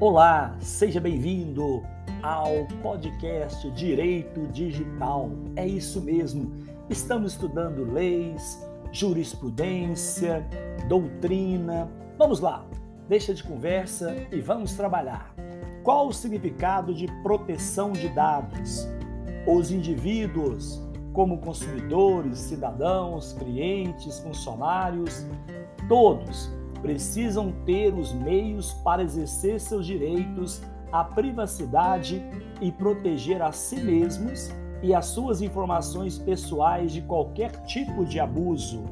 Olá, seja bem-vindo ao podcast Direito Digital. É isso mesmo, estamos estudando leis, jurisprudência, doutrina. Vamos lá, deixa de conversa e vamos trabalhar. Qual o significado de proteção de dados? Os indivíduos, como consumidores, cidadãos, clientes, funcionários, todos precisam ter os meios para exercer seus direitos à privacidade e proteger a si mesmos e as suas informações pessoais de qualquer tipo de abuso.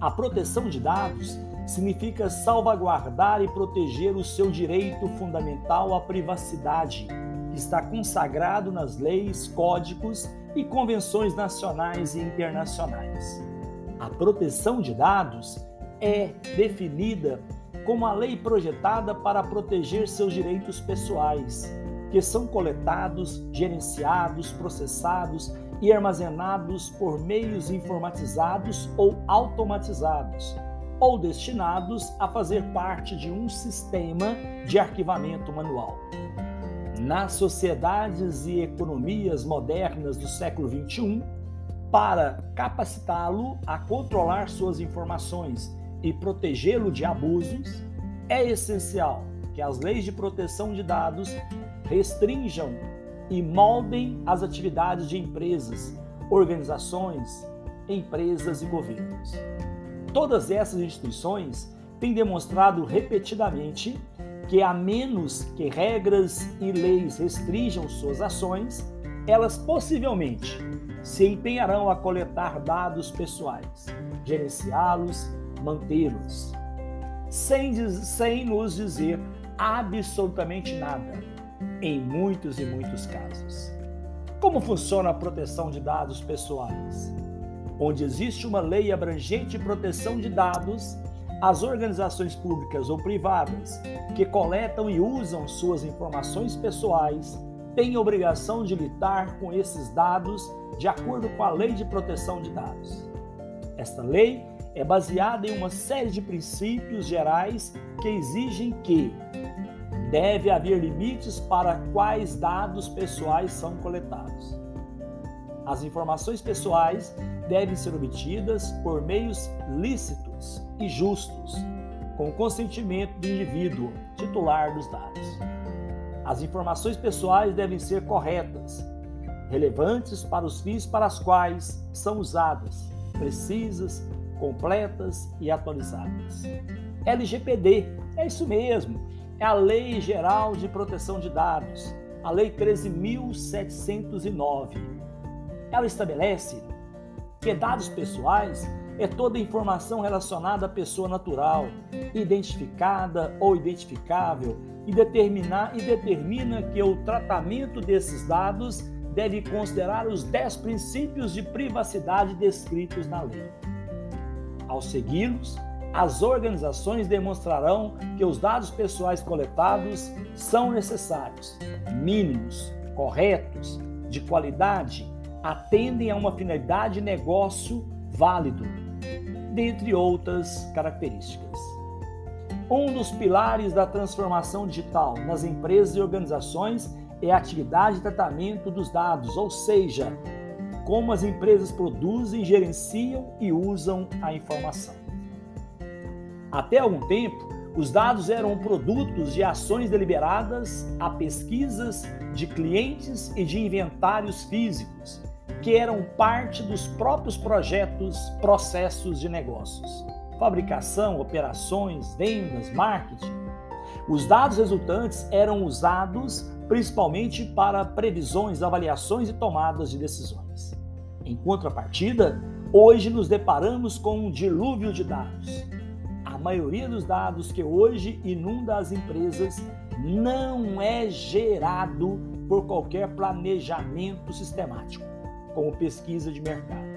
A proteção de dados significa salvaguardar e proteger o seu direito fundamental à privacidade, que está consagrado nas leis, códigos e convenções nacionais e internacionais. A proteção de dados é definida como a lei projetada para proteger seus direitos pessoais, que são coletados, gerenciados, processados e armazenados por meios informatizados ou automatizados, ou destinados a fazer parte de um sistema de arquivamento manual. Nas sociedades e economias modernas do século XXI, para capacitá-lo a controlar suas informações e protegê-lo de abusos, é essencial que as leis de proteção de dados restringam e moldem as atividades de empresas, organizações, empresas e governos. Todas essas instituições têm demonstrado repetidamente que, a menos que regras e leis restringam suas ações, elas possivelmente se empenharão a coletar dados pessoais, gerenciá-los mantê-los, sem, sem nos dizer absolutamente nada, em muitos e muitos casos. Como funciona a proteção de dados pessoais? Onde existe uma lei abrangente de proteção de dados, as organizações públicas ou privadas que coletam e usam suas informações pessoais têm obrigação de lidar com esses dados de acordo com a Lei de Proteção de Dados. Esta lei é baseada em uma série de princípios gerais que exigem que deve haver limites para quais dados pessoais são coletados. As informações pessoais devem ser obtidas por meios lícitos e justos, com o consentimento do indivíduo titular dos dados. As informações pessoais devem ser corretas, relevantes para os fins para os quais são usadas, precisas, completas e atualizadas. LGPD, é isso mesmo, é a Lei Geral de Proteção de Dados, a Lei 13.709. Ela estabelece que dados pessoais é toda informação relacionada à pessoa natural, identificada ou identificável, e, determinar, e determina que o tratamento desses dados deve considerar os 10 princípios de privacidade descritos na lei. Ao segui-los, as organizações demonstrarão que os dados pessoais coletados são necessários, mínimos, corretos, de qualidade, atendem a uma finalidade de negócio válido, dentre outras características. Um dos pilares da transformação digital nas empresas e organizações é a atividade de tratamento dos dados, ou seja, como as empresas produzem, gerenciam e usam a informação. Até algum tempo, os dados eram produtos de ações deliberadas a pesquisas de clientes e de inventários físicos, que eram parte dos próprios projetos, processos de negócios. Fabricação, operações, vendas, marketing. Os dados resultantes eram usados principalmente para previsões, avaliações e tomadas de decisões. Em contrapartida, hoje nos deparamos com um dilúvio de dados. A maioria dos dados que hoje inunda as empresas não é gerado por qualquer planejamento sistemático, como pesquisa de mercado.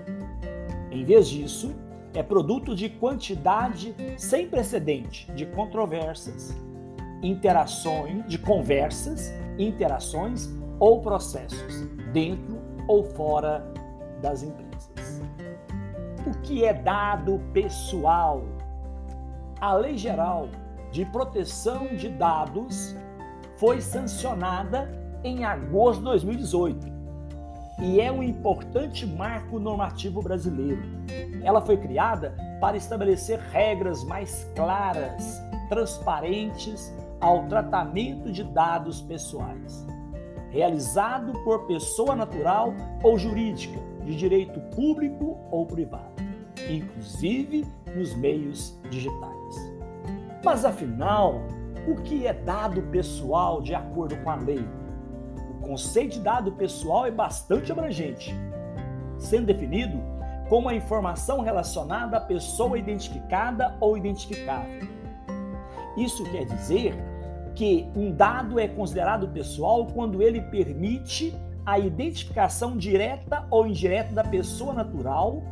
Em vez disso, é produto de quantidade sem precedente de controvérsias, interações, de conversas, interações ou processos, dentro ou fora das empresas. O que é dado pessoal? A Lei Geral de Proteção de Dados foi sancionada em agosto de 2018 e é um importante marco normativo brasileiro. Ela foi criada para estabelecer regras mais claras, transparentes ao tratamento de dados pessoais, realizado por pessoa natural ou jurídica, de direito público ou privado, inclusive nos meios digitais. Mas afinal, o que é dado pessoal de acordo com a lei? O conceito de dado pessoal é bastante abrangente, sendo definido como a informação relacionada à pessoa identificada ou identificável. Isso quer dizer que um dado é considerado pessoal quando ele permite a identificação direta ou indireta da pessoa natural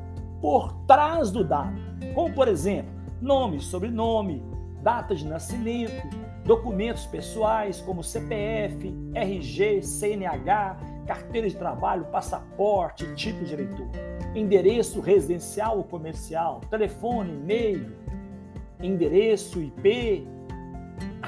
por trás do dado, como por exemplo, nome, sobrenome, data de nascimento, documentos pessoais como CPF, RG, CNH, carteira de trabalho, passaporte, título de eleitor, endereço residencial ou comercial, telefone, e-mail, endereço IP.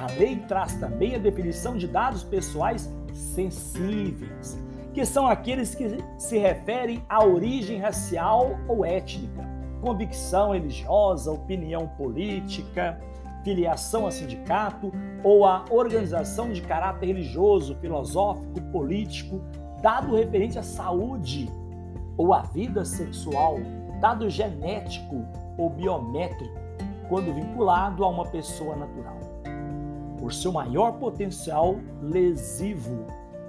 A lei traz também a definição de dados pessoais sensíveis, que são aqueles que se referem à origem racial ou étnica, convicção religiosa, opinião política, filiação a sindicato ou a organização de caráter religioso, filosófico, político, dado referente à saúde ou à vida sexual, dado genético ou biométrico, quando vinculado a uma pessoa natural. Por seu maior potencial lesivo,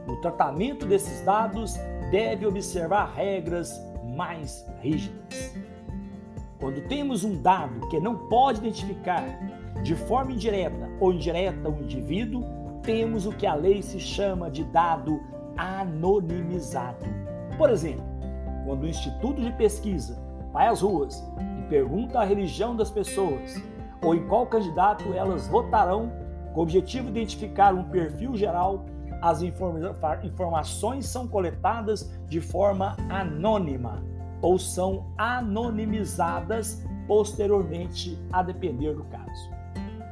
o tratamento desses dados deve observar regras mais rígidas. Quando temos um dado que não pode identificar de forma indireta ou indireta um indivíduo, temos o que a lei se chama de dado anonimizado. Por exemplo, quando o Instituto de Pesquisa vai às ruas e pergunta a religião das pessoas ou em qual candidato elas votarão, com o objetivo de identificar um perfil geral, as informações são coletadas de forma anônima ou são anonimizadas posteriormente, a depender do caso.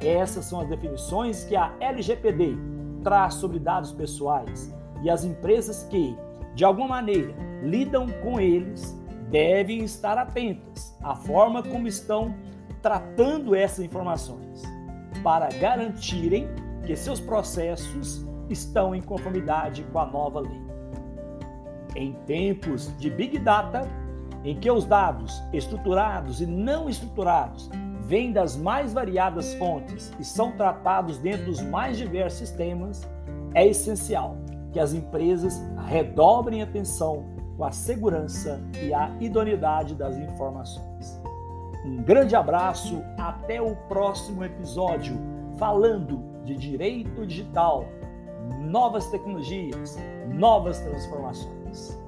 Essas são as definições que a LGPD traz sobre dados pessoais e as empresas que, de alguma maneira, lidam com eles devem estar atentas à forma como estão tratando essas informações, para garantirem que seus processos estão em conformidade com a nova lei. Em tempos de Big Data, em que os dados estruturados e não estruturados vêm das mais variadas fontes e são tratados dentro dos mais diversos sistemas, é essencial que as empresas redobrem atenção com a segurança e a idoneidade das informações. Um grande abraço, até o próximo episódio, falando de direito digital, novas tecnologias, novas transformações.